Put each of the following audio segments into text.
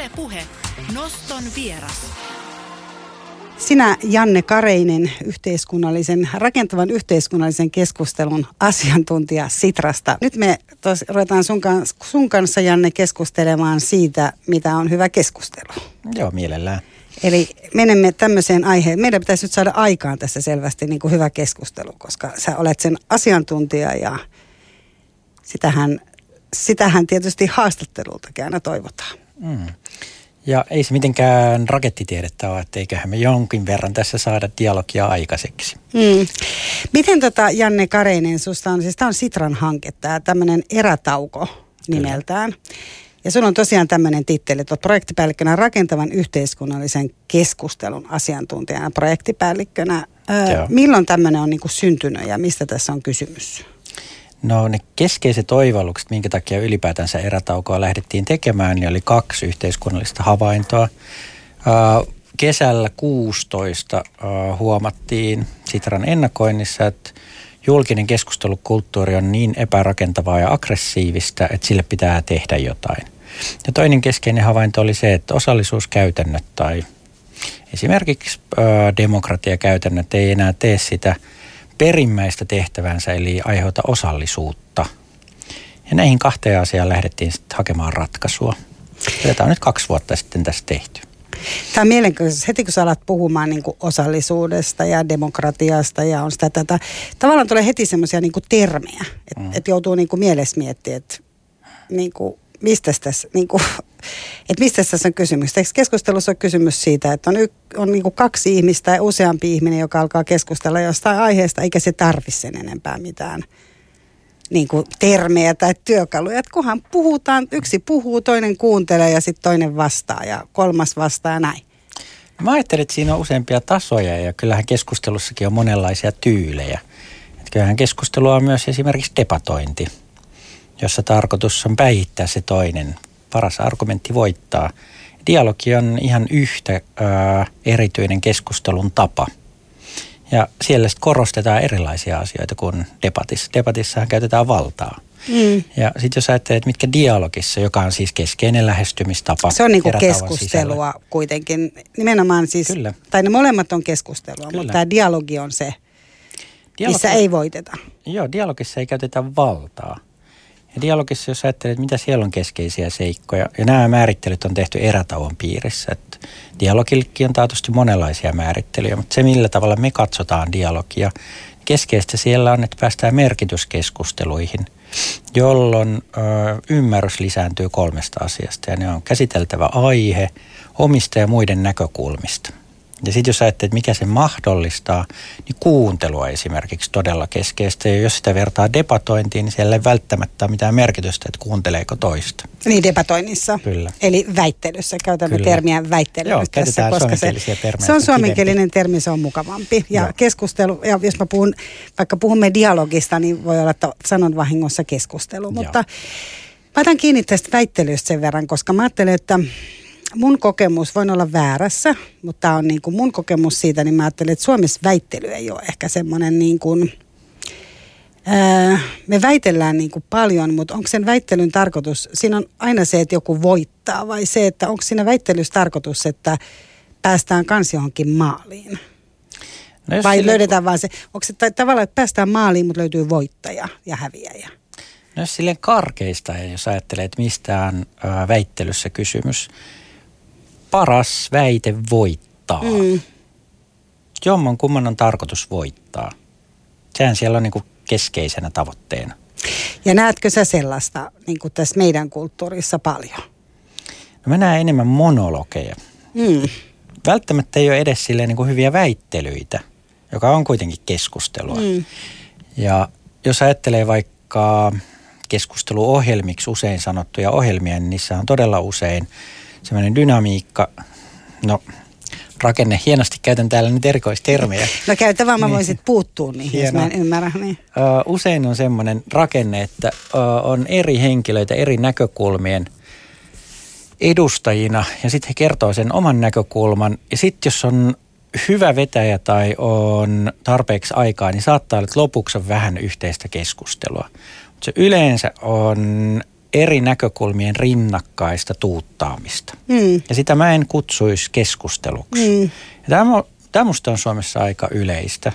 Ylepuhe Noston vieras. Sinä, Janne Kareinen, yhteiskunnallisen, rakentavan yhteiskunnallisen keskustelun asiantuntija Sitrasta. Nyt me tos, ruvetaan sun, kans, sun kanssa, Janne, keskustelemaan siitä, mitä on hyvä keskustelu. Joo, mielellään. Eli menemme tämmöiseen aiheen. Meidän pitäisi nyt saada aikaan tässä selvästi niin kuin hyvä keskustelu, koska sä olet sen asiantuntija ja sitähän, sitähän tietysti haastattelultakin aina toivotaan. Mm. Ja ei se mitenkään rakettitiedettä ole, että eiköhän me jonkin verran tässä saada dialogia aikaiseksi. Mm. Miten tota, Janne Kareinen, susta on, siis tämä on Sitran hanke, tämä tämmöinen erätauko nimeltään. Kyllä. Ja sulla on tosiaan tämmöinen titteli, että projektipäällikkönä rakentavan yhteiskunnallisen keskustelun asiantuntijana projektipäällikkönä. Öö, milloin tämmöinen on niin kuin syntynyt ja mistä tässä on kysymys? No ne keskeiset oivallukset, minkä takia ylipäätänsä erätaukoa lähdettiin tekemään, niin oli kaksi yhteiskunnallista havaintoa. Kesällä 16 huomattiin Sitran ennakoinnissa, että julkinen keskustelukulttuuri on niin epärakentavaa ja aggressiivista, että sille pitää tehdä jotain. Ja toinen keskeinen havainto oli se, että osallisuuskäytännöt tai esimerkiksi demokratiakäytännöt ei enää tee sitä – perimmäistä tehtävänsä, eli aiheuta osallisuutta. Ja näihin kahteen asiaan lähdettiin sitten hakemaan ratkaisua. Tätä on nyt kaksi vuotta sitten tässä tehty. Tämä on mielenkiintoista. Heti kun sä alat puhumaan niin kuin osallisuudesta ja demokratiasta ja on sitä tätä, tavallaan tulee heti semmoisia niin termejä, että mm. et joutuu niin kuin mielessä miettimään, että niin kuin mistä tässä, niin kuin, että mistä tässä on kysymys. Eikö keskustelussa on kysymys siitä, että on, y, on niin kuin kaksi ihmistä ja useampi ihminen, joka alkaa keskustella jostain aiheesta, eikä se tarvi sen enempää mitään niin kuin termejä tai työkaluja. Että kunhan puhutaan, yksi puhuu, toinen kuuntelee ja sitten toinen vastaa ja kolmas vastaa ja näin. Mä ajattelen, että siinä on useampia tasoja ja kyllähän keskustelussakin on monenlaisia tyylejä. Että kyllähän keskustelua on myös esimerkiksi debatointi – jossa tarkoitus on päihittää se toinen. Paras argumentti voittaa. Dialogi on ihan yhtä ää, erityinen keskustelun tapa. Ja siellä korostetaan erilaisia asioita kuin debatissa. Debatissahan käytetään valtaa. Mm. Ja sitten jos ajattelee, että mitkä dialogissa, joka on siis keskeinen lähestymistapa. Se on niinku keskustelua sisällä. kuitenkin. Nimenomaan siis, Kyllä. tai ne molemmat on keskustelua, Kyllä. mutta tämä dialogi on se, Dialogi, missä ei voiteta. Joo, dialogissa ei käytetä valtaa. Ja dialogissa, jos ajattelet, mitä siellä on keskeisiä seikkoja, ja nämä määrittelyt on tehty erätauon piirissä. Että dialogillekin on taatusti monenlaisia määrittelyjä, mutta se millä tavalla me katsotaan dialogia, keskeistä siellä on, että päästään merkityskeskusteluihin, jolloin ö, ymmärrys lisääntyy kolmesta asiasta, ja ne on käsiteltävä aihe omista ja muiden näkökulmista. Ja sitten jos ajattelet, mikä se mahdollistaa, niin kuuntelua esimerkiksi todella keskeistä. Ja jos sitä vertaa debatointiin, niin siellä ei välttämättä ole mitään merkitystä, että kuunteleeko toista. Niin debatoinnissa. Kyllä. Eli väittelyssä. Käytämme Kyllä. termiä väittely Joo, tässä, koska se, termejä, se on suomenkielinen termi, se on mukavampi. Ja Joo. keskustelu, ja jos mä puhun, vaikka puhumme dialogista, niin voi olla, että sanon vahingossa keskustelu. Joo. Mutta mä otan kiinni tästä väittelystä sen verran, koska mä ajattelen, että mun kokemus, voin olla väärässä, mutta tämä on niin kuin mun kokemus siitä, niin mä ajattelen, että Suomessa väittely ei ole ehkä semmoinen niin kuin, ää, me väitellään niin kuin paljon, mutta onko sen väittelyn tarkoitus, siinä on aina se, että joku voittaa vai se, että onko siinä väittelyssä tarkoitus, että päästään kans johonkin maaliin? No vai sille... löydetään vaan se, onko se tavallaan, että päästään maaliin, mutta löytyy voittaja ja häviäjä? No jos silleen karkeista, jos ajattelee, että mistä on väittelyssä kysymys, paras väite voittaa. Mm. Jomman kumman on tarkoitus voittaa. Sehän siellä on niin kuin keskeisenä tavoitteena. Ja näetkö sä sellaista niin kuin tässä meidän kulttuurissa paljon? No mä näen enemmän monologeja. Mm. Välttämättä ei ole edes silleen niin kuin hyviä väittelyitä, joka on kuitenkin keskustelua. Mm. Ja jos ajattelee vaikka keskusteluohjelmiksi usein sanottuja ohjelmia, niin niissä on todella usein – semmoinen dynamiikka, no rakenne, hienosti käytän täällä nyt erikoistermejä. No käytä vaan, mä niin. voisin puuttua niihin, Hieno. jos mä en ymmärrä. Niin. Uh, usein on semmoinen rakenne, että uh, on eri henkilöitä eri näkökulmien edustajina ja sitten he kertoo sen oman näkökulman. Ja sitten jos on hyvä vetäjä tai on tarpeeksi aikaa, niin saattaa olla, että lopuksi on vähän yhteistä keskustelua. Mutta se yleensä on eri näkökulmien rinnakkaista tuuttaamista. Mm. Ja sitä mä en kutsuisi keskusteluksi. Mm. Tämä, tämä musta on Suomessa aika yleistä.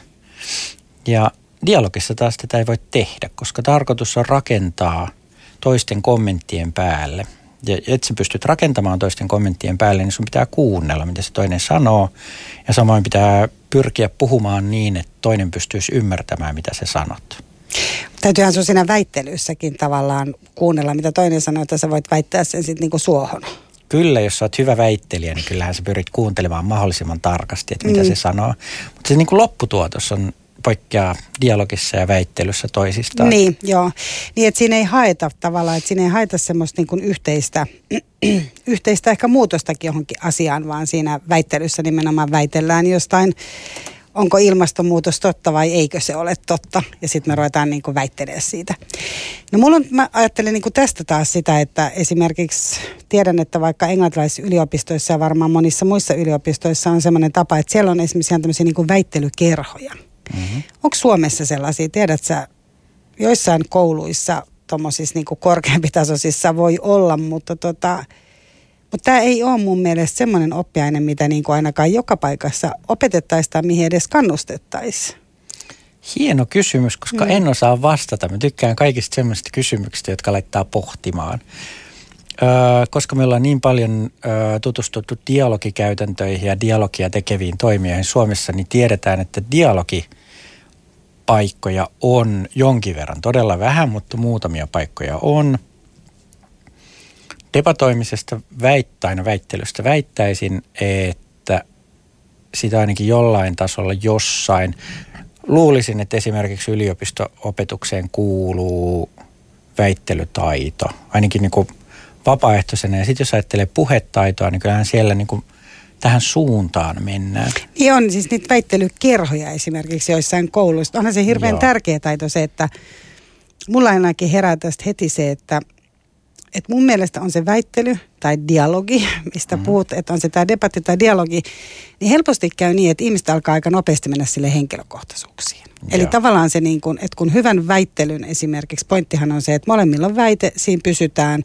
Ja dialogissa taas tätä ei voi tehdä, koska tarkoitus on rakentaa toisten kommenttien päälle. Ja että sä pystyt rakentamaan toisten kommenttien päälle, niin sun pitää kuunnella, mitä se toinen sanoo. Ja samoin pitää pyrkiä puhumaan niin, että toinen pystyisi ymmärtämään, mitä se sanot. Täytyyhän sun siinä väittelyssäkin tavallaan kuunnella, mitä toinen sanoo, että sä voit väittää sen sitten niinku suohon. Kyllä, jos sä oot hyvä väittelijä, niin kyllähän sä pyrit kuuntelemaan mahdollisimman tarkasti, että mitä mm. se sanoo. Mutta se niin kuin lopputuotos on poikkeaa dialogissa ja väittelyssä toisistaan. Niin, joo. Niin, että siinä ei haeta tavallaan, että siinä ei haeta semmoista niin kuin yhteistä, yhteistä ehkä muutostakin johonkin asiaan, vaan siinä väittelyssä nimenomaan väitellään jostain onko ilmastonmuutos totta vai eikö se ole totta. Ja sitten me ruvetaan niin kuin väittelemään siitä. No mulla on, mä ajattelen niin kuin tästä taas sitä, että esimerkiksi tiedän, että vaikka englantilaisissa yliopistoissa ja varmaan monissa muissa yliopistoissa on sellainen tapa, että siellä on esimerkiksi ihan tämmöisiä niin kuin väittelykerhoja. Mm-hmm. Onko Suomessa sellaisia, tiedät sä, joissain kouluissa tuommoisissa niin korkeampitasoisissa voi olla, mutta tota, mutta tämä ei ole mun mielestä semmoinen oppiaine, mitä niin kuin ainakaan joka paikassa opetettaisiin tai mihin edes kannustettaisiin. Hieno kysymys, koska mm. en osaa vastata. Mä tykkään kaikista semmoisista kysymyksistä, jotka laittaa pohtimaan. Öö, koska me ollaan niin paljon öö, tutustuttu dialogikäytäntöihin ja dialogia tekeviin toimijoihin Suomessa, niin tiedetään, että dialogipaikkoja on jonkin verran. Todella vähän, mutta muutamia paikkoja on – debatoimisesta väittäin, väittelystä väittäisin, että sitä ainakin jollain tasolla jossain. Luulisin, että esimerkiksi yliopisto-opetukseen kuuluu väittelytaito, ainakin niin kuin vapaaehtoisena. Ja sitten jos ajattelee puhetaitoa, niin kyllähän siellä niin kuin tähän suuntaan mennään. Niin on siis niitä väittelykerhoja esimerkiksi joissain kouluissa. Onhan se hirveän Joo. tärkeä taito se, että mulla ainakin herää tästä heti se, että – että mun mielestä on se väittely tai dialogi, mistä mm. puhut, että on se tämä debatti tai dialogi, niin helposti käy niin, että ihmiset alkaa aika nopeasti mennä sille henkilökohtaisuuksiin. Joo. Eli tavallaan se niin kuin, että kun hyvän väittelyn esimerkiksi, pointtihan on se, että molemmilla on väite, siinä pysytään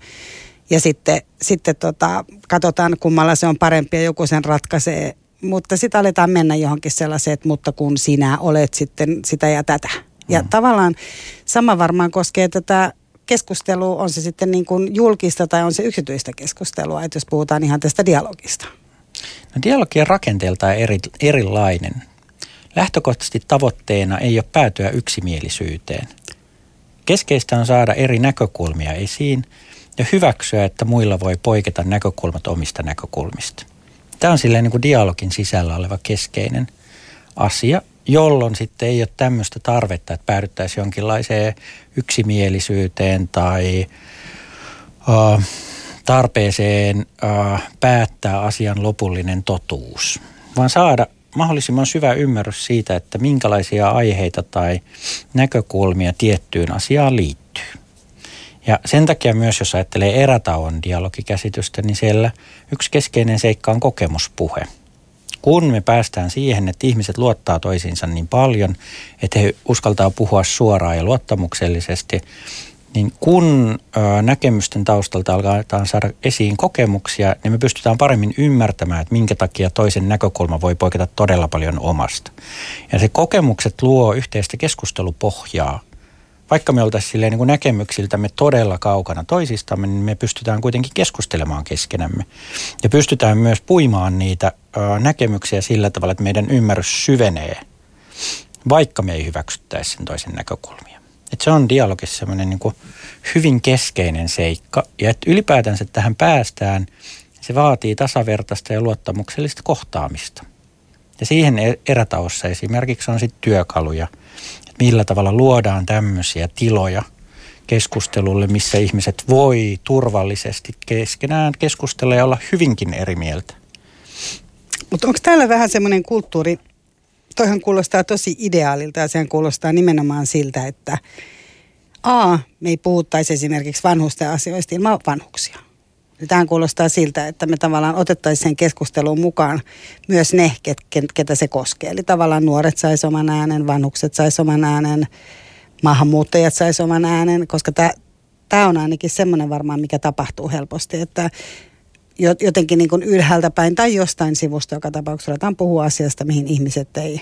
ja sitten, sitten tota, katsotaan kummalla se on parempi ja joku sen ratkaisee. Mutta sitten aletaan mennä johonkin sellaiseen, että mutta kun sinä olet sitten sitä ja tätä. Ja mm. tavallaan sama varmaan koskee tätä keskustelu, on se sitten niin kuin julkista tai on se yksityistä keskustelua, että jos puhutaan ihan tästä dialogista? No dialogi on rakenteeltaan eri, erilainen. Lähtökohtaisesti tavoitteena ei ole päätyä yksimielisyyteen. Keskeistä on saada eri näkökulmia esiin ja hyväksyä, että muilla voi poiketa näkökulmat omista näkökulmista. Tämä on silleen niin kuin dialogin sisällä oleva keskeinen asia jolloin sitten ei ole tämmöistä tarvetta, että päädyttäisiin jonkinlaiseen yksimielisyyteen tai uh, tarpeeseen uh, päättää asian lopullinen totuus, vaan saada mahdollisimman syvä ymmärrys siitä, että minkälaisia aiheita tai näkökulmia tiettyyn asiaan liittyy. Ja sen takia myös, jos ajattelee erätauon dialogikäsitystä, niin siellä yksi keskeinen seikka on kokemuspuhe – kun me päästään siihen, että ihmiset luottaa toisiinsa niin paljon, että he uskaltaa puhua suoraan ja luottamuksellisesti, niin kun näkemysten taustalta alkaa saada esiin kokemuksia, niin me pystytään paremmin ymmärtämään, että minkä takia toisen näkökulma voi poiketa todella paljon omasta. Ja se kokemukset luo yhteistä keskustelupohjaa vaikka me oltaisiin silleen niin kuin näkemyksiltämme todella kaukana toisistamme, niin me pystytään kuitenkin keskustelemaan keskenämme. Ja pystytään myös puimaan niitä ö, näkemyksiä sillä tavalla, että meidän ymmärrys syvenee, vaikka me ei hyväksyttäisi sen toisen näkökulmia. Et se on dialogissa semmoinen niin hyvin keskeinen seikka. Ja että ylipäätänsä tähän päästään, se vaatii tasavertaista ja luottamuksellista kohtaamista. Ja siihen e-, erätauossa esimerkiksi on sitten työkaluja – millä tavalla luodaan tämmöisiä tiloja keskustelulle, missä ihmiset voi turvallisesti keskenään keskustella ja olla hyvinkin eri mieltä. Mutta onko täällä vähän semmoinen kulttuuri, toihan kuulostaa tosi ideaalilta ja sehän kuulostaa nimenomaan siltä, että A, me ei puhuttaisi esimerkiksi vanhusten asioista ilman vanhuksia. Tähän kuulostaa siltä, että me tavallaan otettaisiin sen keskusteluun mukaan myös ne, ketä se koskee. Eli tavallaan nuoret saisi oman äänen, vanhukset saisi oman äänen, maahanmuuttajat saisi oman äänen, koska tämä tämä on ainakin semmoinen varmaan, mikä tapahtuu helposti, että jotenkin niin kuin ylhäältä päin tai jostain sivusta joka tapauksessa aletaan puhua asiasta, mihin ihmiset ei,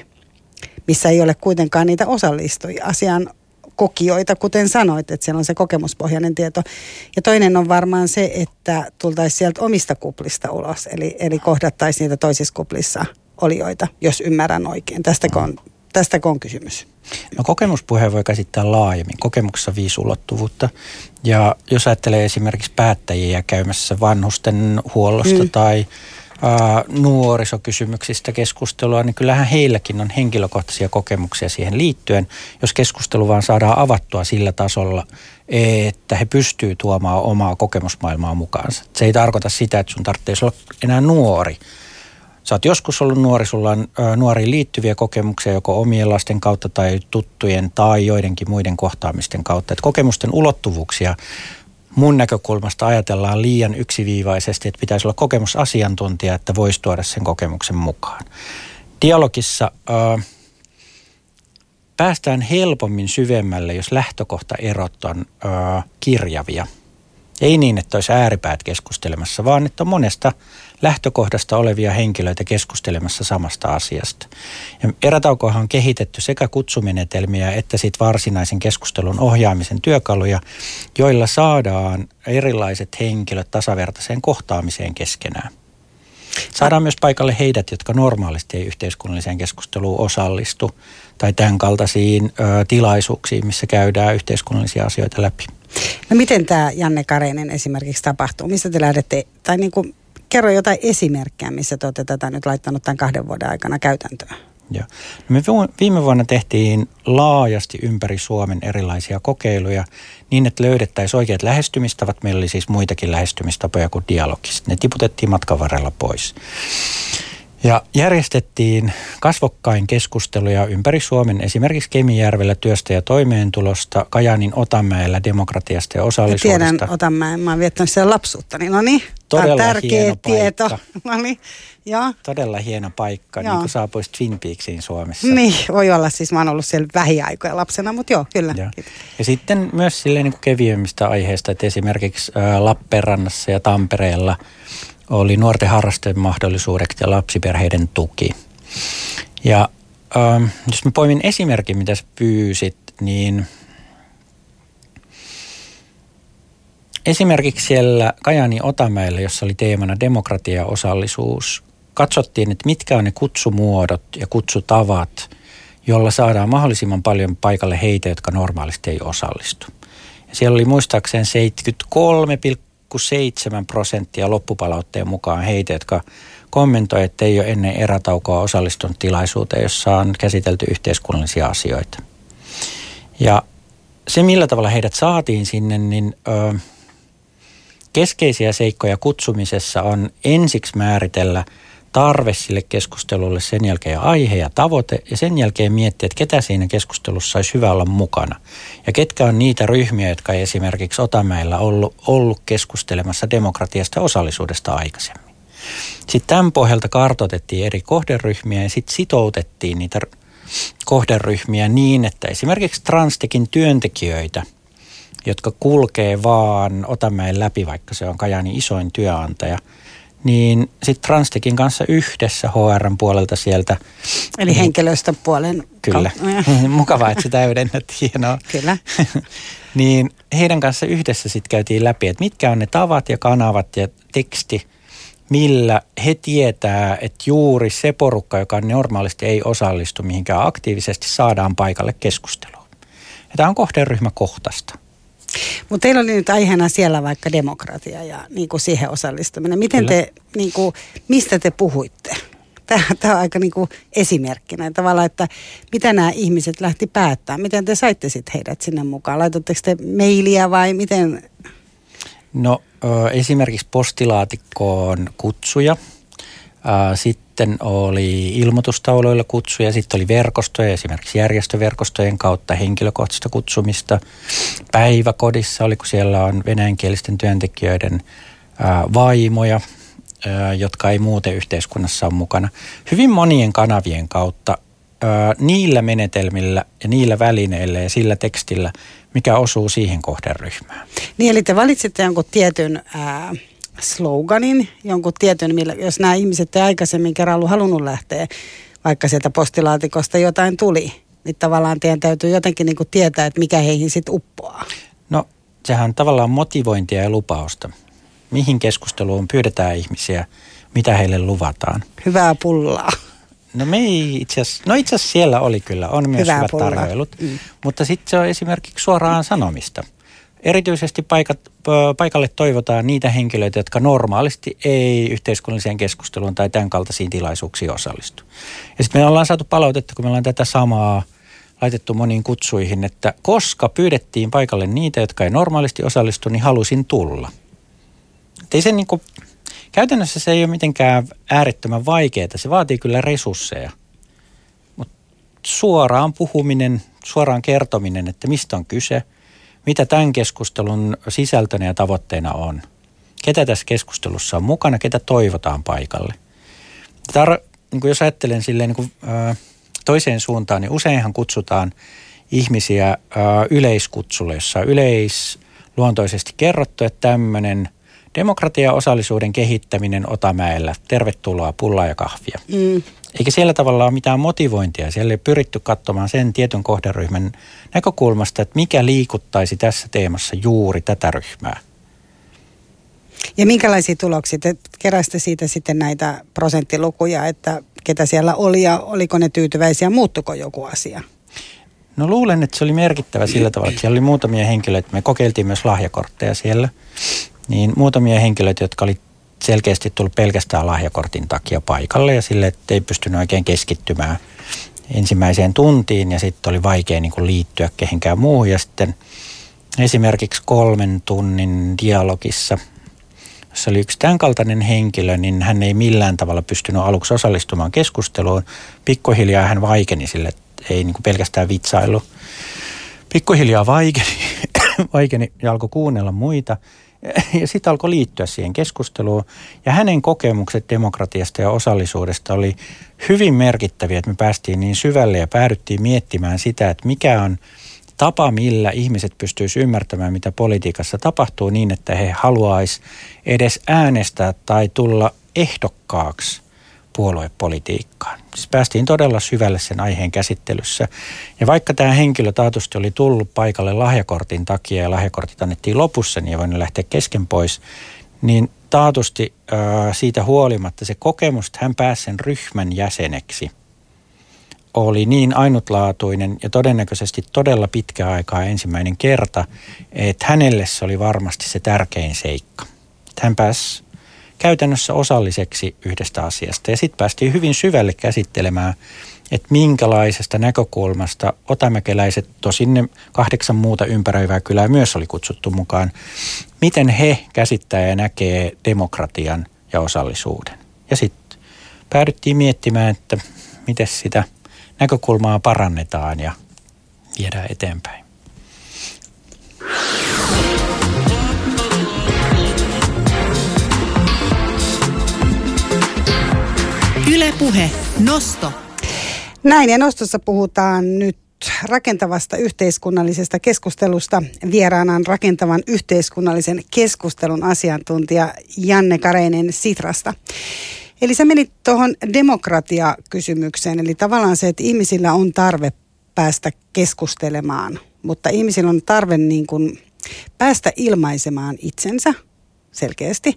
missä ei ole kuitenkaan niitä osallistujia, asian kokijoita, kuten sanoit, että siellä on se kokemuspohjainen tieto. Ja toinen on varmaan se, että tultaisiin sieltä omista kuplista ulos, eli, eli kohdattaisiin niitä toisissa kuplissa olijoita, jos ymmärrän oikein. Tästäkö on, tästäkö on kysymys? No kokemuspuhe voi käsittää laajemmin. Kokemuksessa viisi ulottuvuutta. Ja jos ajattelee esimerkiksi päättäjiä käymässä vanhusten huollosta mm. tai nuorisokysymyksistä keskustelua, niin kyllähän heilläkin on henkilökohtaisia kokemuksia siihen liittyen, jos keskustelu vaan saadaan avattua sillä tasolla, että he pystyy tuomaan omaa kokemusmaailmaa mukaansa. Se ei tarkoita sitä, että sun tarvitsisi olla enää nuori, Sä oot joskus ollut nuori, sulla on nuoriin liittyviä kokemuksia joko omien lasten kautta tai tuttujen tai joidenkin muiden kohtaamisten kautta. Et kokemusten ulottuvuuksia mun näkökulmasta ajatellaan liian yksiviivaisesti, että pitäisi olla kokemusasiantuntija, että voisi tuoda sen kokemuksen mukaan. Dialogissa ä, päästään helpommin syvemmälle, jos lähtökohtaerot on ä, kirjavia. Ei niin, että olisi ääripäät keskustelemassa, vaan että on monesta – lähtökohdasta olevia henkilöitä keskustelemassa samasta asiasta. Ja erätaukohan on kehitetty sekä kutsumenetelmiä että sit varsinaisen keskustelun ohjaamisen työkaluja, joilla saadaan erilaiset henkilöt tasavertaiseen kohtaamiseen keskenään. Saadaan myös paikalle heidät, jotka normaalisti ei yhteiskunnalliseen keskusteluun osallistu tai tämän kaltaisiin ö, tilaisuuksiin, missä käydään yhteiskunnallisia asioita läpi. No miten tämä Janne Kareinen esimerkiksi tapahtuu? Mistä te lähdette, tai niin kuin kerro jotain esimerkkejä, missä te olette tätä nyt laittanut tämän kahden vuoden aikana käytäntöön. Joo. No me viime vuonna tehtiin laajasti ympäri Suomen erilaisia kokeiluja niin, että löydettäisiin oikeat lähestymistavat. Meillä oli siis muitakin lähestymistapoja kuin dialogista. Ne tiputettiin matkan varrella pois. Ja järjestettiin kasvokkain keskusteluja ympäri Suomen, esimerkiksi Kemijärvellä työstä ja toimeentulosta, Kajanin Otamäellä demokratiasta ja osallisuudesta. Mä tiedän Otamäen, mä oon viettänyt siellä lapsuutta, niin no niin, Todella tärkeä hieno tieto. Paikka. No niin, joo. Todella hieno paikka, joo. niin kuin saapuisit Twin Peaksiin Suomessa. Niin, voi olla, siis mä oon ollut siellä vähiaikoja lapsena, mutta joo, kyllä. Joo. Ja sitten myös silleen niin kuin kevyemmistä aiheista, että esimerkiksi Lappeenrannassa ja Tampereella – oli nuorten harrasteen mahdollisuudet ja lapsiperheiden tuki. Ja ähm, jos mä poimin esimerkin, mitä sä pyysit, niin esimerkiksi siellä Kajani Otamäellä, jossa oli teemana demokratia ja osallisuus, katsottiin, että mitkä on ne kutsumuodot ja kutsutavat, jolla saadaan mahdollisimman paljon paikalle heitä, jotka normaalisti ei osallistu. Ja siellä oli muistaakseen 7 prosenttia loppupalautteen mukaan heitä, jotka kommentoi, että ei ole ennen erätaukoa osallistunut tilaisuuteen, jossa on käsitelty yhteiskunnallisia asioita. Ja se, millä tavalla heidät saatiin sinne, niin ö, keskeisiä seikkoja kutsumisessa on ensiksi määritellä – tarve sille keskustelulle, sen jälkeen aihe ja tavoite ja sen jälkeen miettiä, että ketä siinä keskustelussa olisi hyvä olla mukana. Ja ketkä on niitä ryhmiä, jotka ei esimerkiksi Otamäellä ollut, ollut keskustelemassa demokratiasta ja osallisuudesta aikaisemmin. Sitten tämän pohjalta kartoitettiin eri kohderyhmiä ja sitten sitoutettiin niitä kohderyhmiä niin, että esimerkiksi Transtekin työntekijöitä, jotka kulkee vaan Otamäen läpi, vaikka se on Kajani isoin työnantaja – niin sitten Transtekin kanssa yhdessä HRn puolelta sieltä. Eli niin, henkilöstöpuolen Kyllä. Mukavaa, että se täydennät. Hienoa. Kyllä. niin heidän kanssa yhdessä sitten käytiin läpi, että mitkä on ne tavat ja kanavat ja teksti, millä he tietää, että juuri se porukka, joka normaalisti ei osallistu mihinkään aktiivisesti, saadaan paikalle keskusteluun. Ja tämä on kohderyhmäkohtaista. Mutta teillä oli nyt aiheena siellä vaikka demokratia ja niin kuin siihen osallistuminen. Miten Kyllä. te, niin kuin, mistä te puhuitte? Tämä on aika niin kuin esimerkkinä tavallaan, että mitä nämä ihmiset lähti päättämään. Miten te saitte sitten heidät sinne mukaan? Laitatteko te mailia vai miten? No esimerkiksi postilaatikkoon kutsuja. Sitten sitten oli ilmoitustauluilla kutsuja, sitten oli verkostoja, esimerkiksi järjestöverkostojen kautta henkilökohtaista kutsumista. Päiväkodissa oli, kun siellä on venäjänkielisten työntekijöiden vaimoja, jotka ei muuten yhteiskunnassa ole mukana. Hyvin monien kanavien kautta niillä menetelmillä ja niillä välineillä ja sillä tekstillä, mikä osuu siihen kohderyhmään. Niin, eli te valitsitte jonkun tietyn ää, sloganin, jonkun tietyn, millä, jos nämä ihmiset ei aikaisemmin kerran ollut halunnut lähteä, vaikka sieltä postilaatikosta jotain tuli, niin tavallaan teidän täytyy jotenkin niin kuin tietää, että mikä heihin sitten uppoaa. No, sehän on tavallaan motivointia ja lupausta. Mihin keskusteluun pyydetään ihmisiä, mitä heille luvataan. Hyvää pullaa. No me ei itse asiassa, no itse asiassa siellä oli kyllä, on myös Hyvää hyvät tarjoilut, mm. mutta sitten se on esimerkiksi suoraan sanomista. Erityisesti paikat, paikalle toivotaan niitä henkilöitä, jotka normaalisti ei yhteiskunnalliseen keskusteluun tai tämän kaltaisiin tilaisuuksiin osallistu. Ja sitten me ollaan saatu palautetta, kun me ollaan tätä samaa laitettu moniin kutsuihin, että koska pyydettiin paikalle niitä, jotka ei normaalisti osallistu, niin halusin tulla. Ei se niin kuin, käytännössä se ei ole mitenkään äärettömän vaikeaa, se vaatii kyllä resursseja. Mutta suoraan puhuminen, suoraan kertominen, että mistä on kyse, mitä tämän keskustelun sisältönä ja tavoitteena on. Ketä tässä keskustelussa on mukana, ketä toivotaan paikalle. Tar- niin kuin jos ajattelen silleen niin kuin, toiseen suuntaan, niin useinhan kutsutaan ihmisiä äh, yleiskutsulle, jossa on yleisluontoisesti kerrottu, että tämmöinen demokratia osallisuuden kehittäminen Otamäellä. Tervetuloa pullaa ja kahvia. Mm. Eikä siellä tavalla ole mitään motivointia. Siellä ei pyritty katsomaan sen tietyn kohderyhmän näkökulmasta, että mikä liikuttaisi tässä teemassa juuri tätä ryhmää. Ja minkälaisia tuloksia? Te keräsitte siitä sitten näitä prosenttilukuja, että ketä siellä oli ja oliko ne tyytyväisiä, muuttuko joku asia? No luulen, että se oli merkittävä sillä tavalla, että siellä oli muutamia henkilöitä. Me kokeiltiin myös lahjakortteja siellä. Niin muutamia henkilöitä, jotka oli selkeästi tullut pelkästään lahjakortin takia paikalle ja sille, että ei pystynyt oikein keskittymään ensimmäiseen tuntiin ja sitten oli vaikea niin kuin liittyä kehenkään muuhun. Ja sitten esimerkiksi kolmen tunnin dialogissa, jossa oli yksi tämän kaltainen henkilö, niin hän ei millään tavalla pystynyt aluksi osallistumaan keskusteluun. Pikkuhiljaa hän vaikeni sille, että ei niin kuin pelkästään vitsailu. Pikkuhiljaa vaikeni, vaikeni ja alkoi kuunnella muita – ja sitten alkoi liittyä siihen keskusteluun. Ja hänen kokemukset demokratiasta ja osallisuudesta oli hyvin merkittäviä, että me päästiin niin syvälle ja päädyttiin miettimään sitä, että mikä on tapa, millä ihmiset pystyisivät ymmärtämään, mitä politiikassa tapahtuu niin, että he haluaisi edes äänestää tai tulla ehdokkaaksi puoluepolitiikkaan. Siis päästiin todella syvälle sen aiheen käsittelyssä. Ja vaikka tämä henkilö taatusti oli tullut paikalle lahjakortin takia ja lahjakortit annettiin lopussa, niin ei voinut lähteä kesken pois, niin taatusti äh, siitä huolimatta se kokemus, että hän pääsi sen ryhmän jäseneksi, oli niin ainutlaatuinen ja todennäköisesti todella pitkä aikaa ensimmäinen kerta, että hänelle se oli varmasti se tärkein seikka. Hän pääsi käytännössä osalliseksi yhdestä asiasta. Ja sitten päästiin hyvin syvälle käsittelemään, että minkälaisesta näkökulmasta otamäkeläiset, tosin ne kahdeksan muuta ympäröivää kylää myös oli kutsuttu mukaan, miten he käsittää ja näkee demokratian ja osallisuuden. Ja sitten päädyttiin miettimään, että miten sitä näkökulmaa parannetaan ja viedään eteenpäin. Ylepuhe Nosto. Näin ja Nostossa puhutaan nyt rakentavasta yhteiskunnallisesta keskustelusta. Vieraanaan rakentavan yhteiskunnallisen keskustelun asiantuntija Janne Kareinen Sitrasta. Eli se meni tuohon demokratiakysymykseen, eli tavallaan se, että ihmisillä on tarve päästä keskustelemaan, mutta ihmisillä on tarve niin kuin päästä ilmaisemaan itsensä selkeästi.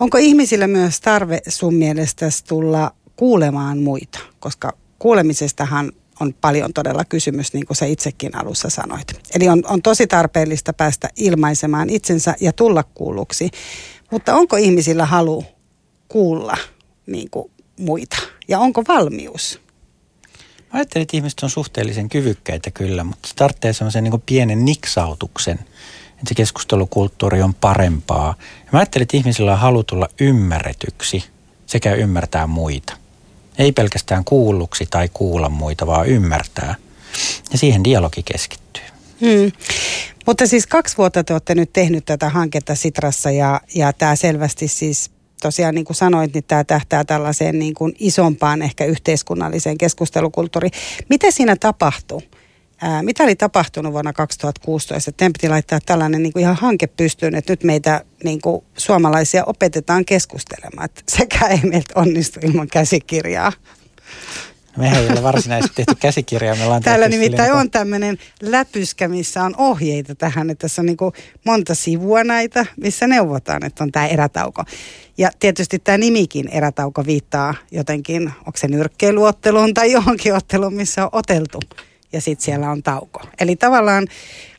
Onko ihmisillä myös tarve sun mielestä tulla kuulemaan muita, koska kuulemisestahan on paljon todella kysymys, niin kuin sä itsekin alussa sanoit. Eli on, on tosi tarpeellista päästä ilmaisemaan itsensä ja tulla kuulluksi. Mutta onko ihmisillä halu kuulla niin kuin muita? Ja onko valmius? Mä ajattelin, että ihmiset on suhteellisen kyvykkäitä kyllä, mutta se tarvitsee semmoisen niin pienen niksautuksen, että se keskustelukulttuuri on parempaa. Ja mä ajattelin, että ihmisillä on halu tulla ymmärretyksi sekä ymmärtää muita. Ei pelkästään kuulluksi tai kuulla muita, vaan ymmärtää. Ja siihen dialogi keskittyy. Hmm. Mutta siis kaksi vuotta te olette nyt tehnyt tätä hanketta Sitrassa ja, ja tämä selvästi siis tosiaan niin kuin sanoit, niin tämä tähtää tällaiseen niin kuin isompaan ehkä yhteiskunnalliseen keskustelukulttuuriin. Mitä siinä tapahtui? Ää, mitä oli tapahtunut vuonna 2016? Teidän piti laittaa tällainen niin kuin ihan hanke pystyyn, että nyt meitä niin kuin suomalaisia opetetaan keskustelemaan. Että sekä ei meiltä onnistu ilman käsikirjaa. Mehän ei ole varsinaisesti tehty käsikirjaa. Me ollaan Täällä nimittäin silleen, on tämmöinen läpyskä, missä on ohjeita tähän, että tässä on niin kuin monta sivua näitä, missä neuvotaan, että on tämä erätauko. Ja tietysti tämä nimikin erätauko viittaa jotenkin, onko se nyrkkeiluotteluun tai johonkin otteluun, missä on oteltu. Ja sitten siellä on tauko. Eli tavallaan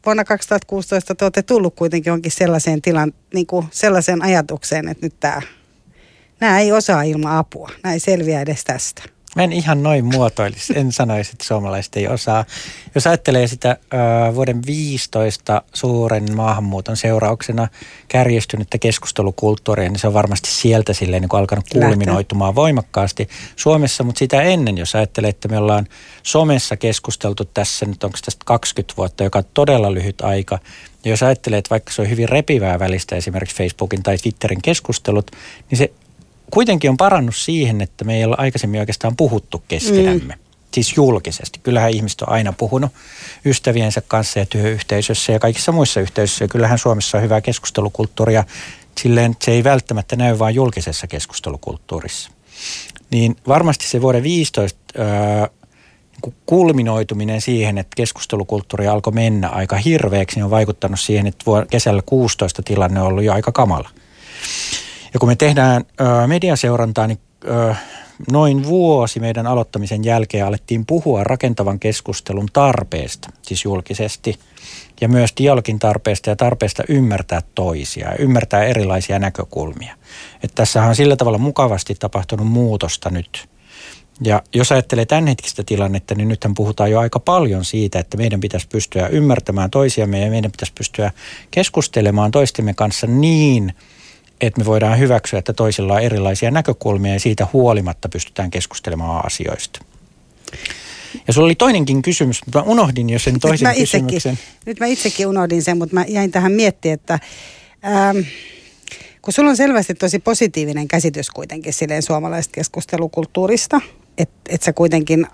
vuonna 2016 te olette tullut kuitenkin onkin sellaiseen tilan, niin kuin sellaiseen ajatukseen, että nyt tämä, nämä ei osaa ilman apua. Nämä ei selviä edes tästä. Mä en ihan noin muotoilisi. En sanoisi, että suomalaiset ei osaa. Jos ajattelee sitä ö, vuoden 15 suuren maahanmuuton seurauksena kärjistynyttä keskustelukulttuuria, niin se on varmasti sieltä silleen niin kuin alkanut kulminoitumaan voimakkaasti Suomessa. Mutta sitä ennen, jos ajattelee, että me ollaan somessa keskusteltu tässä nyt, onko tästä 20 vuotta, joka on todella lyhyt aika. Ja jos ajattelee, että vaikka se on hyvin repivää välistä esimerkiksi Facebookin tai Twitterin keskustelut, niin se kuitenkin on parannut siihen, että me ei ole aikaisemmin oikeastaan puhuttu keskenämme. Mm. Siis julkisesti. Kyllähän ihmiset on aina puhunut ystäviensä kanssa ja työyhteisössä ja kaikissa muissa yhteisöissä. Ja kyllähän Suomessa on hyvää keskustelukulttuuria. Silleen se ei välttämättä näy vain julkisessa keskustelukulttuurissa. Niin varmasti se vuoden 15 öö, niin kulminoituminen siihen, että keskustelukulttuuri alkoi mennä aika hirveäksi, niin on vaikuttanut siihen, että kesällä 16 tilanne on ollut jo aika kamala. Ja kun me tehdään ö, mediaseurantaa, niin ö, noin vuosi meidän aloittamisen jälkeen alettiin puhua rakentavan keskustelun tarpeesta, siis julkisesti, ja myös dialogin tarpeesta ja tarpeesta ymmärtää toisia ja ymmärtää erilaisia näkökulmia. Että tässä on sillä tavalla mukavasti tapahtunut muutosta nyt. Ja jos ajattelee tämänhetkistä tilannetta, niin nythän puhutaan jo aika paljon siitä, että meidän pitäisi pystyä ymmärtämään toisiamme ja meidän pitäisi pystyä keskustelemaan toistemme kanssa niin – että me voidaan hyväksyä, että toisilla on erilaisia näkökulmia ja siitä huolimatta pystytään keskustelemaan asioista. Ja sulla oli toinenkin kysymys, mutta mä unohdin jo sen toisen nyt kysymyksen. Itsekin, nyt mä itsekin unohdin sen, mutta mä jäin tähän miettimään, että ähm, kun sulla on selvästi tosi positiivinen käsitys kuitenkin silleen suomalaisesta keskustelukulttuurista, että et sä kuitenkin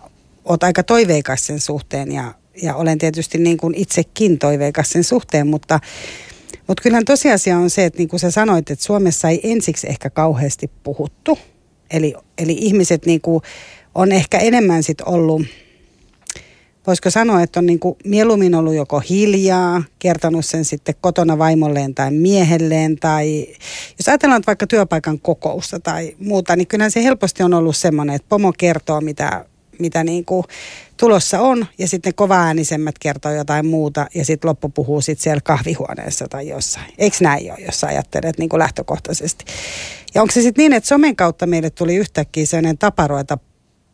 oot aika toiveikas sen suhteen ja, ja olen tietysti niin kuin itsekin toiveikas sen suhteen, mutta mutta kyllähän tosiasia on se, että niin kuin sä sanoit, että Suomessa ei ensiksi ehkä kauheasti puhuttu. Eli, eli ihmiset niin kuin on ehkä enemmän sit ollut, voisiko sanoa, että on niin kuin mieluummin ollut joko hiljaa, kertonut sen sitten kotona vaimolleen tai miehelleen. Tai jos ajatellaan vaikka työpaikan kokousta tai muuta, niin kyllähän se helposti on ollut semmoinen, että pomo kertoo, mitä mitä niin kuin tulossa on, ja sitten kova-äänisemmät kertoo jotain muuta, ja sitten loppu puhuu sitten siellä kahvihuoneessa tai jossain. Eikö näin ole, jos ajattelet niin kuin lähtökohtaisesti? Ja onko se sitten niin, että somen kautta meille tuli yhtäkkiä sellainen tapa ruveta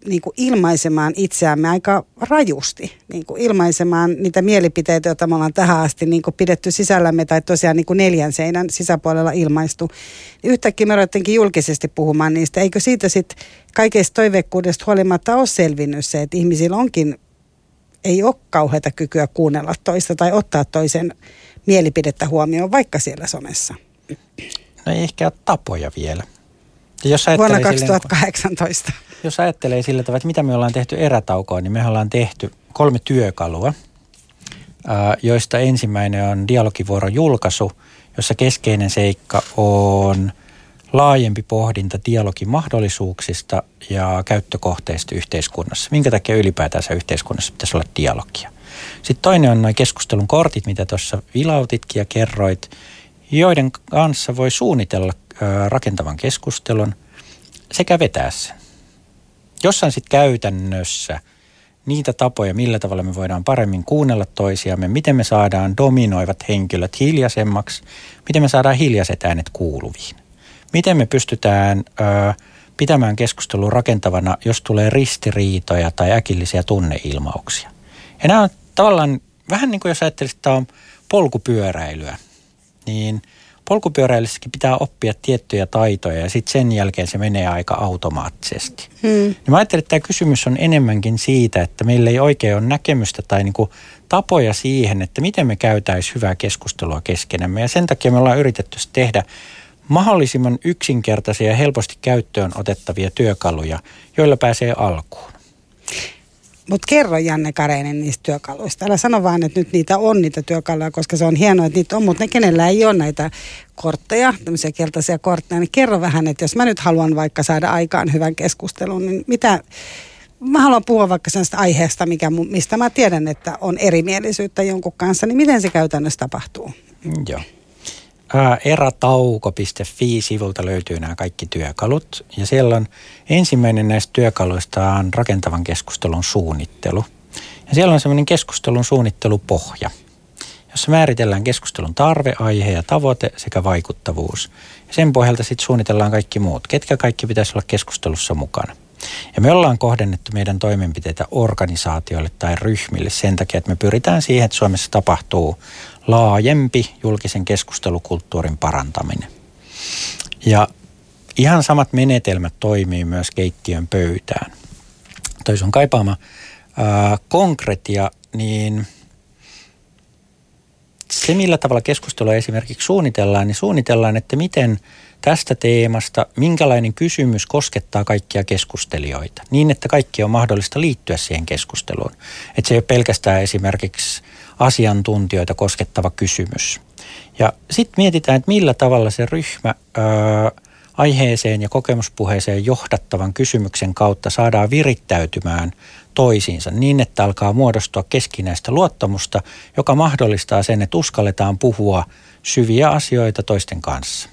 niin kuin ilmaisemaan itseämme aika rajusti, niin kuin ilmaisemaan niitä mielipiteitä, joita me ollaan tähän asti niin kuin pidetty sisällämme tai tosiaan niin kuin neljän seinän sisäpuolella ilmaistu. Yhtäkkiä me ruvettiinkin julkisesti puhumaan niistä. Eikö siitä sitten kaikesta toiveikkuudesta huolimatta ole selvinnyt se, että ihmisillä onkin, ei ole kauheata kykyä kuunnella toista tai ottaa toisen mielipidettä huomioon vaikka siellä somessa? No ei ehkä ole tapoja vielä. Jos Vuonna 2018. Silleen, jos ajattelee sillä tavalla, että mitä me ollaan tehty erätaukoon, niin me ollaan tehty kolme työkalua, joista ensimmäinen on dialogivuoron julkaisu, jossa keskeinen seikka on laajempi pohdinta dialogin mahdollisuuksista ja käyttökohteista yhteiskunnassa. Minkä takia ylipäätänsä yhteiskunnassa pitäisi olla dialogia? Sitten toinen on noin keskustelun kortit, mitä tuossa vilautitkin ja kerroit, joiden kanssa voi suunnitella rakentavan keskustelun sekä vetää sen jossain sitten käytännössä niitä tapoja, millä tavalla me voidaan paremmin kuunnella toisiamme, miten me saadaan dominoivat henkilöt hiljaisemmaksi, miten me saadaan hiljaiset äänet kuuluviin. Miten me pystytään ö, pitämään keskustelua rakentavana, jos tulee ristiriitoja tai äkillisiä tunneilmauksia. Ja nämä on tavallaan vähän niin kuin jos ajattelisit, että tämä on polkupyöräilyä, niin – polkupyöräilyssäkin pitää oppia tiettyjä taitoja ja sitten sen jälkeen se menee aika automaattisesti. Hmm. Niin mä ajattelin, että tämä kysymys on enemmänkin siitä, että meillä ei oikein ole näkemystä tai niinku tapoja siihen, että miten me käytäisiin hyvää keskustelua keskenämme. Ja sen takia me ollaan yritetty tehdä mahdollisimman yksinkertaisia ja helposti käyttöön otettavia työkaluja, joilla pääsee alkuun. Mutta kerro Janne Kareinen niistä työkaluista. Älä sano vaan, että nyt niitä on niitä työkaluja, koska se on hienoa, että niitä on, mutta ne kenellä ei ole näitä kortteja, tämmöisiä keltaisia kortteja, niin kerro vähän, että jos mä nyt haluan vaikka saada aikaan hyvän keskustelun, niin mitä, mä haluan puhua vaikka sellaista aiheesta, mikä, mistä mä tiedän, että on erimielisyyttä jonkun kanssa, niin miten se käytännössä tapahtuu? Joo. Ää, eratauko.fi-sivulta löytyy nämä kaikki työkalut ja siellä on ensimmäinen näistä työkaluista on rakentavan keskustelun suunnittelu. Ja siellä on semmoinen keskustelun suunnittelupohja, jossa määritellään keskustelun tarve, aihe ja tavoite sekä vaikuttavuus. Ja sen pohjalta sitten suunnitellaan kaikki muut, ketkä kaikki pitäisi olla keskustelussa mukana. Ja me ollaan kohdennettu meidän toimenpiteitä organisaatioille tai ryhmille sen takia, että me pyritään siihen, että Suomessa tapahtuu laajempi julkisen keskustelukulttuurin parantaminen. Ja ihan samat menetelmät toimii myös keittiön pöytään. Toi sun kaipaama ää, konkretia, niin se millä tavalla keskustelua esimerkiksi suunnitellaan, niin suunnitellaan, että miten tästä teemasta, minkälainen kysymys koskettaa kaikkia keskustelijoita, niin että kaikki on mahdollista liittyä siihen keskusteluun. Että se ei ole pelkästään esimerkiksi asiantuntijoita koskettava kysymys. Ja sitten mietitään, että millä tavalla se ryhmä ää, aiheeseen ja kokemuspuheeseen johdattavan kysymyksen kautta saadaan virittäytymään toisiinsa niin, että alkaa muodostua keskinäistä luottamusta, joka mahdollistaa sen, että uskalletaan puhua syviä asioita toisten kanssa.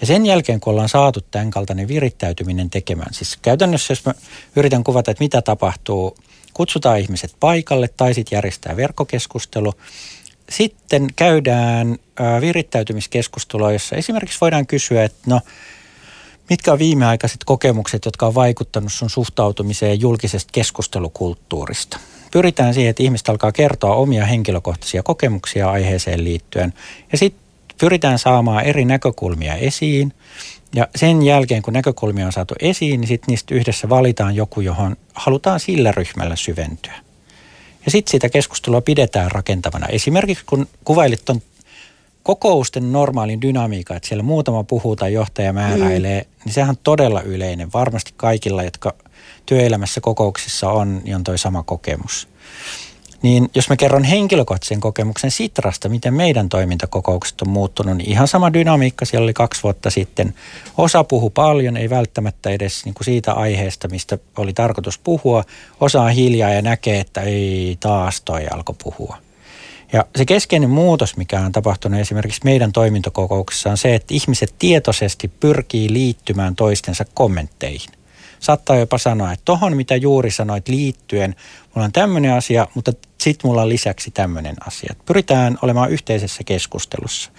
Ja sen jälkeen, kun ollaan saatu tämän kaltainen virittäytyminen tekemään, siis käytännössä jos mä yritän kuvata, että mitä tapahtuu, kutsutaan ihmiset paikalle tai sitten järjestää verkkokeskustelu. Sitten käydään virittäytymiskeskustelua, jossa esimerkiksi voidaan kysyä, että no, mitkä on viimeaikaiset kokemukset, jotka on vaikuttanut sun suhtautumiseen julkisesta keskustelukulttuurista. Pyritään siihen, että ihmiset alkaa kertoa omia henkilökohtaisia kokemuksia aiheeseen liittyen. Ja sitten pyritään saamaan eri näkökulmia esiin. Ja sen jälkeen, kun näkökulmia on saatu esiin, niin sitten niistä yhdessä valitaan joku, johon halutaan sillä ryhmällä syventyä. Ja sitten sitä keskustelua pidetään rakentavana. Esimerkiksi kun kuvailit tuon kokousten normaalin dynamiikan, että siellä muutama puhuu tai johtaja määräilee, mm. niin sehän on todella yleinen. Varmasti kaikilla, jotka työelämässä kokouksissa on, niin on toi sama kokemus. Niin jos mä kerron henkilökohtaisen kokemuksen Sitrasta, miten meidän toimintakokoukset on muuttunut, niin ihan sama dynamiikka siellä oli kaksi vuotta sitten. Osa puhu paljon, ei välttämättä edes niin kuin siitä aiheesta, mistä oli tarkoitus puhua. Osa on hiljaa ja näkee, että ei taas toi alkoi puhua. Ja se keskeinen muutos, mikä on tapahtunut esimerkiksi meidän toimintokokouksessa on se, että ihmiset tietoisesti pyrkii liittymään toistensa kommentteihin saattaa jopa sanoa, että tohon mitä juuri sanoit liittyen, mulla on tämmöinen asia, mutta sitten mulla on lisäksi tämmöinen asia. Pyritään olemaan yhteisessä keskustelussa.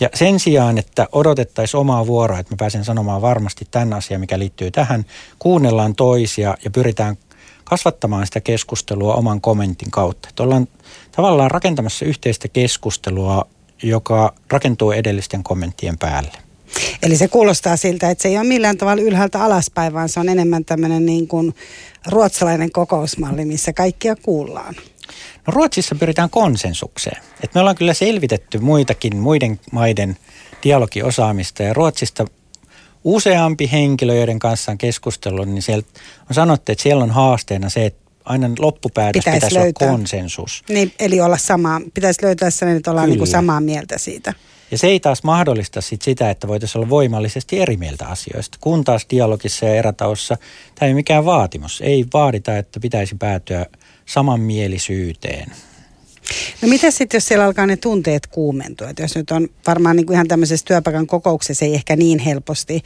Ja sen sijaan, että odotettaisiin omaa vuoroa, että mä pääsen sanomaan varmasti tämän asian, mikä liittyy tähän, kuunnellaan toisia ja pyritään kasvattamaan sitä keskustelua oman kommentin kautta. Että ollaan tavallaan rakentamassa yhteistä keskustelua, joka rakentuu edellisten kommenttien päälle. Eli se kuulostaa siltä, että se ei ole millään tavalla ylhäältä alaspäin, vaan se on enemmän tämmöinen niin kuin ruotsalainen kokousmalli, missä kaikkia kuullaan. No Ruotsissa pyritään konsensukseen. Et me ollaan kyllä selvitetty muitakin, muiden maiden dialogiosaamista ja Ruotsista useampi henkilö, joiden kanssa on keskustellut, niin sieltä on sanottu, että siellä on haasteena se, että aina loppupäätös pitäisi, pitäisi löytää. olla konsensus. Niin, eli olla samaa, pitäisi löytää sellainen, että ollaan niin kuin samaa mieltä siitä. Ja se ei taas mahdollista sit sitä, että voitaisiin olla voimallisesti eri mieltä asioista. Kun taas dialogissa ja erätaussa tämä ei mikään vaatimus. Ei vaadita, että pitäisi päätyä samanmielisyyteen. No mitä sitten, jos siellä alkaa ne tunteet kuumentua? Et jos nyt on varmaan niin kuin ihan tämmöisessä työpaikan kokouksessa ei ehkä niin helposti,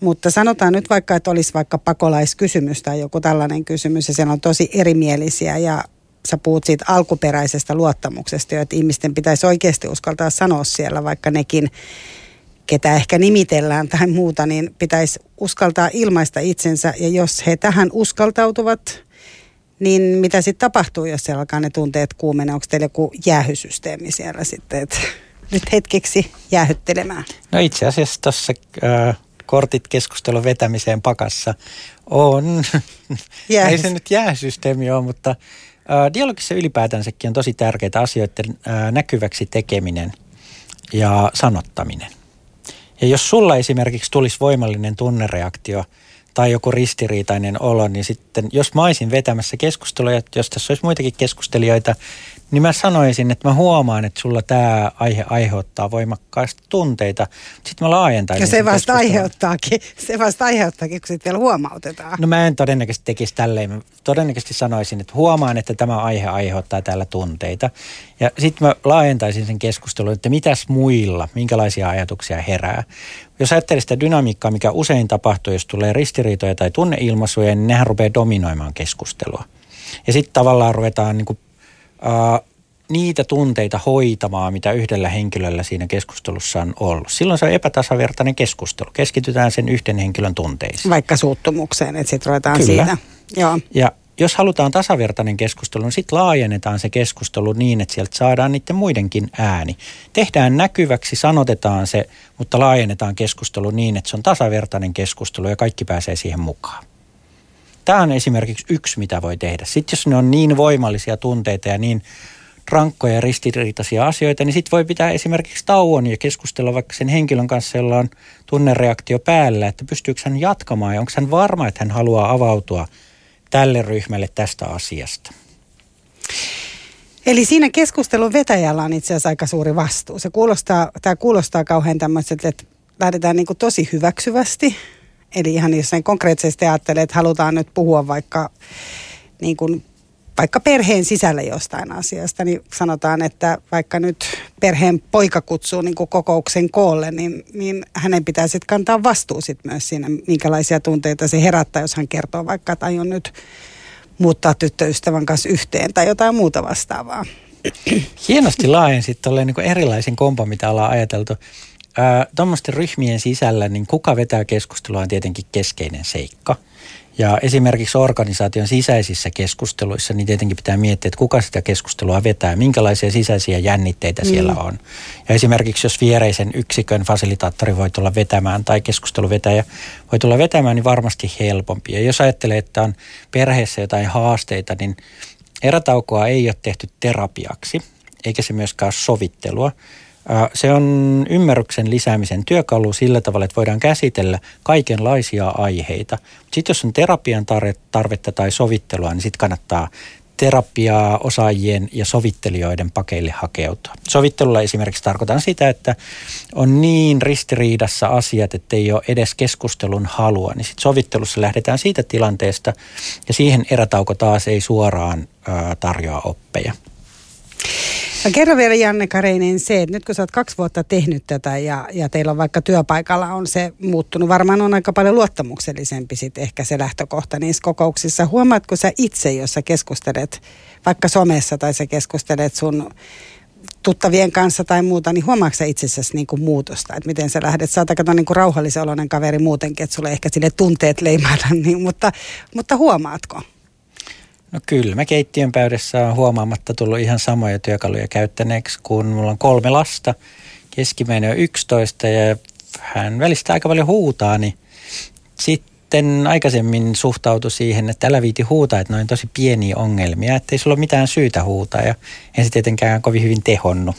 mutta sanotaan nyt vaikka, että olisi vaikka pakolaiskysymys tai joku tällainen kysymys ja siellä on tosi erimielisiä ja sä puhut siitä alkuperäisestä luottamuksesta, että ihmisten pitäisi oikeasti uskaltaa sanoa siellä, vaikka nekin, ketä ehkä nimitellään tai muuta, niin pitäisi uskaltaa ilmaista itsensä. Ja jos he tähän uskaltautuvat, niin mitä sitten tapahtuu, jos siellä alkaa ne tunteet kuumene? Onko teillä joku jäähysysteemi siellä sitten, että nyt hetkeksi jäähyttelemään? No itse asiassa tuossa äh, kortit keskustelun vetämiseen pakassa on. Ei se nyt jäähysysteemi ole, mutta Dialogissa ylipäätänsäkin on tosi tärkeitä asioiden näkyväksi tekeminen ja sanottaminen. Ja jos sulla esimerkiksi tulisi voimallinen tunnereaktio tai joku ristiriitainen olo, niin sitten jos mä olisin vetämässä keskustelua, jos tässä olisi muitakin keskustelijoita, niin mä sanoisin, että mä huomaan, että sulla tämä aihe aiheuttaa voimakkaasti tunteita. Sitten mä laajentaisin. Ja se vasta aiheuttaakin, se vasta aiheuttaakin, kun sitten vielä huomautetaan. No mä en todennäköisesti tekisi tälleen. Mä todennäköisesti sanoisin, että huomaan, että tämä aihe aiheuttaa täällä tunteita. Ja sitten mä laajentaisin sen keskustelun, että mitäs muilla, minkälaisia ajatuksia herää. Jos ajattelee sitä dynamiikkaa, mikä usein tapahtuu, jos tulee ristiriitoja tai tunneilmaisuja, niin nehän rupeaa dominoimaan keskustelua. Ja sitten tavallaan ruvetaan niin kuin niitä tunteita hoitamaan, mitä yhdellä henkilöllä siinä keskustelussa on ollut. Silloin se on epätasavertainen keskustelu. Keskitytään sen yhden henkilön tunteisiin. Vaikka suuttumukseen, että sitten ruvetaan Kyllä. siitä. Joo. Ja jos halutaan tasavertainen keskustelu, niin sitten laajennetaan se keskustelu niin, että sieltä saadaan niiden muidenkin ääni. Tehdään näkyväksi, sanotetaan se, mutta laajennetaan keskustelu niin, että se on tasavertainen keskustelu ja kaikki pääsee siihen mukaan. Tämä on esimerkiksi yksi, mitä voi tehdä. Sitten jos ne on niin voimallisia tunteita ja niin rankkoja ja ristiriitaisia asioita, niin sitten voi pitää esimerkiksi tauon ja keskustella vaikka sen henkilön kanssa, jolla on tunnereaktio päällä, että pystyykö hän jatkamaan ja onko hän varma, että hän haluaa avautua tälle ryhmälle tästä asiasta. Eli siinä keskustelun vetäjällä on itse asiassa aika suuri vastuu. Se kuulostaa, tämä kuulostaa kauhean tämmöiseltä, että lähdetään niin tosi hyväksyvästi Eli ihan jos konkreettisesti ajattelee, että halutaan nyt puhua vaikka, niin kuin, vaikka perheen sisällä jostain asiasta, niin sanotaan, että vaikka nyt perheen poika kutsuu niin kuin kokouksen koolle, niin, niin hänen pitää sitten kantaa vastuu sit myös siinä, minkälaisia tunteita se herättää, jos hän kertoo vaikka, että aion nyt muuttaa tyttöystävän kanssa yhteen tai jotain muuta vastaavaa. Hienosti laajensit niin erilaisen kompa, mitä ollaan ajateltu. Tuommoisten ryhmien sisällä, niin kuka vetää keskustelua on tietenkin keskeinen seikka. Ja esimerkiksi organisaation sisäisissä keskusteluissa, niin tietenkin pitää miettiä, että kuka sitä keskustelua vetää, minkälaisia sisäisiä jännitteitä mm. siellä on. Ja esimerkiksi jos viereisen yksikön fasilitaattori voi tulla vetämään tai keskusteluvetäjä voi tulla vetämään, niin varmasti helpompi. Ja jos ajattelee, että on perheessä jotain haasteita, niin erätaukoa ei ole tehty terapiaksi, eikä se myöskään ole sovittelua, se on ymmärryksen lisäämisen työkalu sillä tavalla, että voidaan käsitellä kaikenlaisia aiheita. Sitten jos on terapian tarvetta tai sovittelua, niin sitten kannattaa terapiaa osaajien ja sovittelijoiden pakeille hakeutua. Sovittelulla esimerkiksi tarkoitan sitä, että on niin ristiriidassa asiat, että ei ole edes keskustelun halua, niin sitten sovittelussa lähdetään siitä tilanteesta ja siihen erätauko taas ei suoraan tarjoa oppeja. No kerro vielä Janne Kareinen se, että nyt kun sä oot kaksi vuotta tehnyt tätä ja, ja teillä on vaikka työpaikalla on se muuttunut, varmaan on aika paljon luottamuksellisempi sit ehkä se lähtökohta niissä kokouksissa. Huomaatko sä itse, jos sä keskustelet vaikka somessa tai sä keskustelet sun tuttavien kanssa tai muuta, niin huomaatko sä itsessäsi niin kuin muutosta, että miten sä lähdet? Sä oot niin kuin rauhallisen oloinen kaveri muutenkin, että sulle ehkä sille tunteet leimailla, niin, mutta, mutta huomaatko? No kyllä, mä keittiön pöydässä on huomaamatta tullut ihan samoja työkaluja käyttäneeksi, kun mulla on kolme lasta. Keskimmäinen on 11 ja hän välistä aika paljon huutaa, niin sitten aikaisemmin suhtautui siihen, että älä viiti huutaa, että noin tosi pieniä ongelmia, että ei sulla ole mitään syytä huutaa ja en se tietenkään kovin hyvin tehonnut.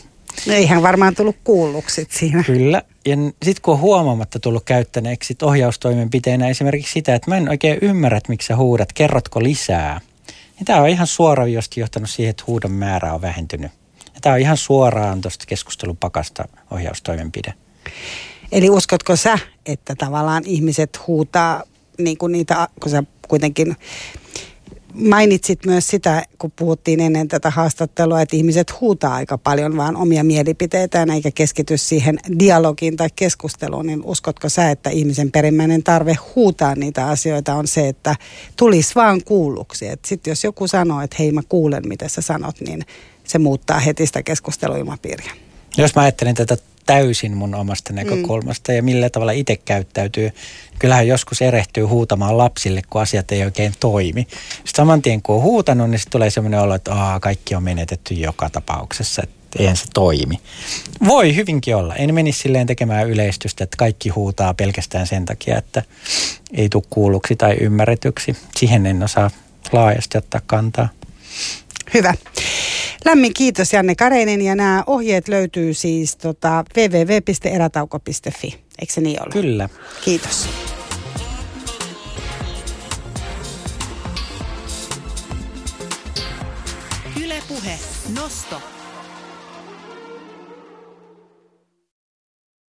No eihän varmaan tullut kuulluksi siinä. Kyllä. Ja sitten kun on huomaamatta tullut käyttäneeksi sit ohjaustoimenpiteenä esimerkiksi sitä, että mä en oikein ymmärrä, että miksi sä huudat, kerrotko lisää – ja tämä on ihan suoraan josti johtanut siihen, että huudon määrä on vähentynyt. Ja tämä on ihan suoraan tuosta keskustelupakasta ohjaustoimenpide. Eli uskotko sä, että tavallaan ihmiset huutaa niin kuin niitä, kun sä kuitenkin mainitsit myös sitä, kun puhuttiin ennen tätä haastattelua, että ihmiset huutaa aika paljon vaan omia mielipiteitään eikä keskity siihen dialogiin tai keskusteluun, niin uskotko sä, että ihmisen perimmäinen tarve huutaa niitä asioita on se, että tulisi vaan kuulluksi. Sitten jos joku sanoo, että hei mä kuulen mitä sä sanot, niin se muuttaa heti sitä keskusteluilmapiiriä. Jos mä ajattelen tätä täysin mun omasta mm. näkökulmasta mm. ja millä tavalla itse käyttäytyy. Kyllähän joskus erehtyy huutamaan lapsille, kun asiat ei oikein toimi. Sitten saman tien kun on huutanut, niin sitten tulee semmoinen olo, että Aa, kaikki on menetetty joka tapauksessa, että eihän se toimi. Voi hyvinkin olla. En menisi silleen tekemään yleistystä, että kaikki huutaa pelkästään sen takia, että ei tule kuulluksi tai ymmärretyksi. Siihen en osaa laajasti ottaa kantaa. Hyvä. Lämmin kiitos Janne Kareinen ja nämä ohjeet löytyy siis tota www.erätauko.fi. Eikö se niin ole? Kyllä. Kiitos. Yle Puhe. Nosto.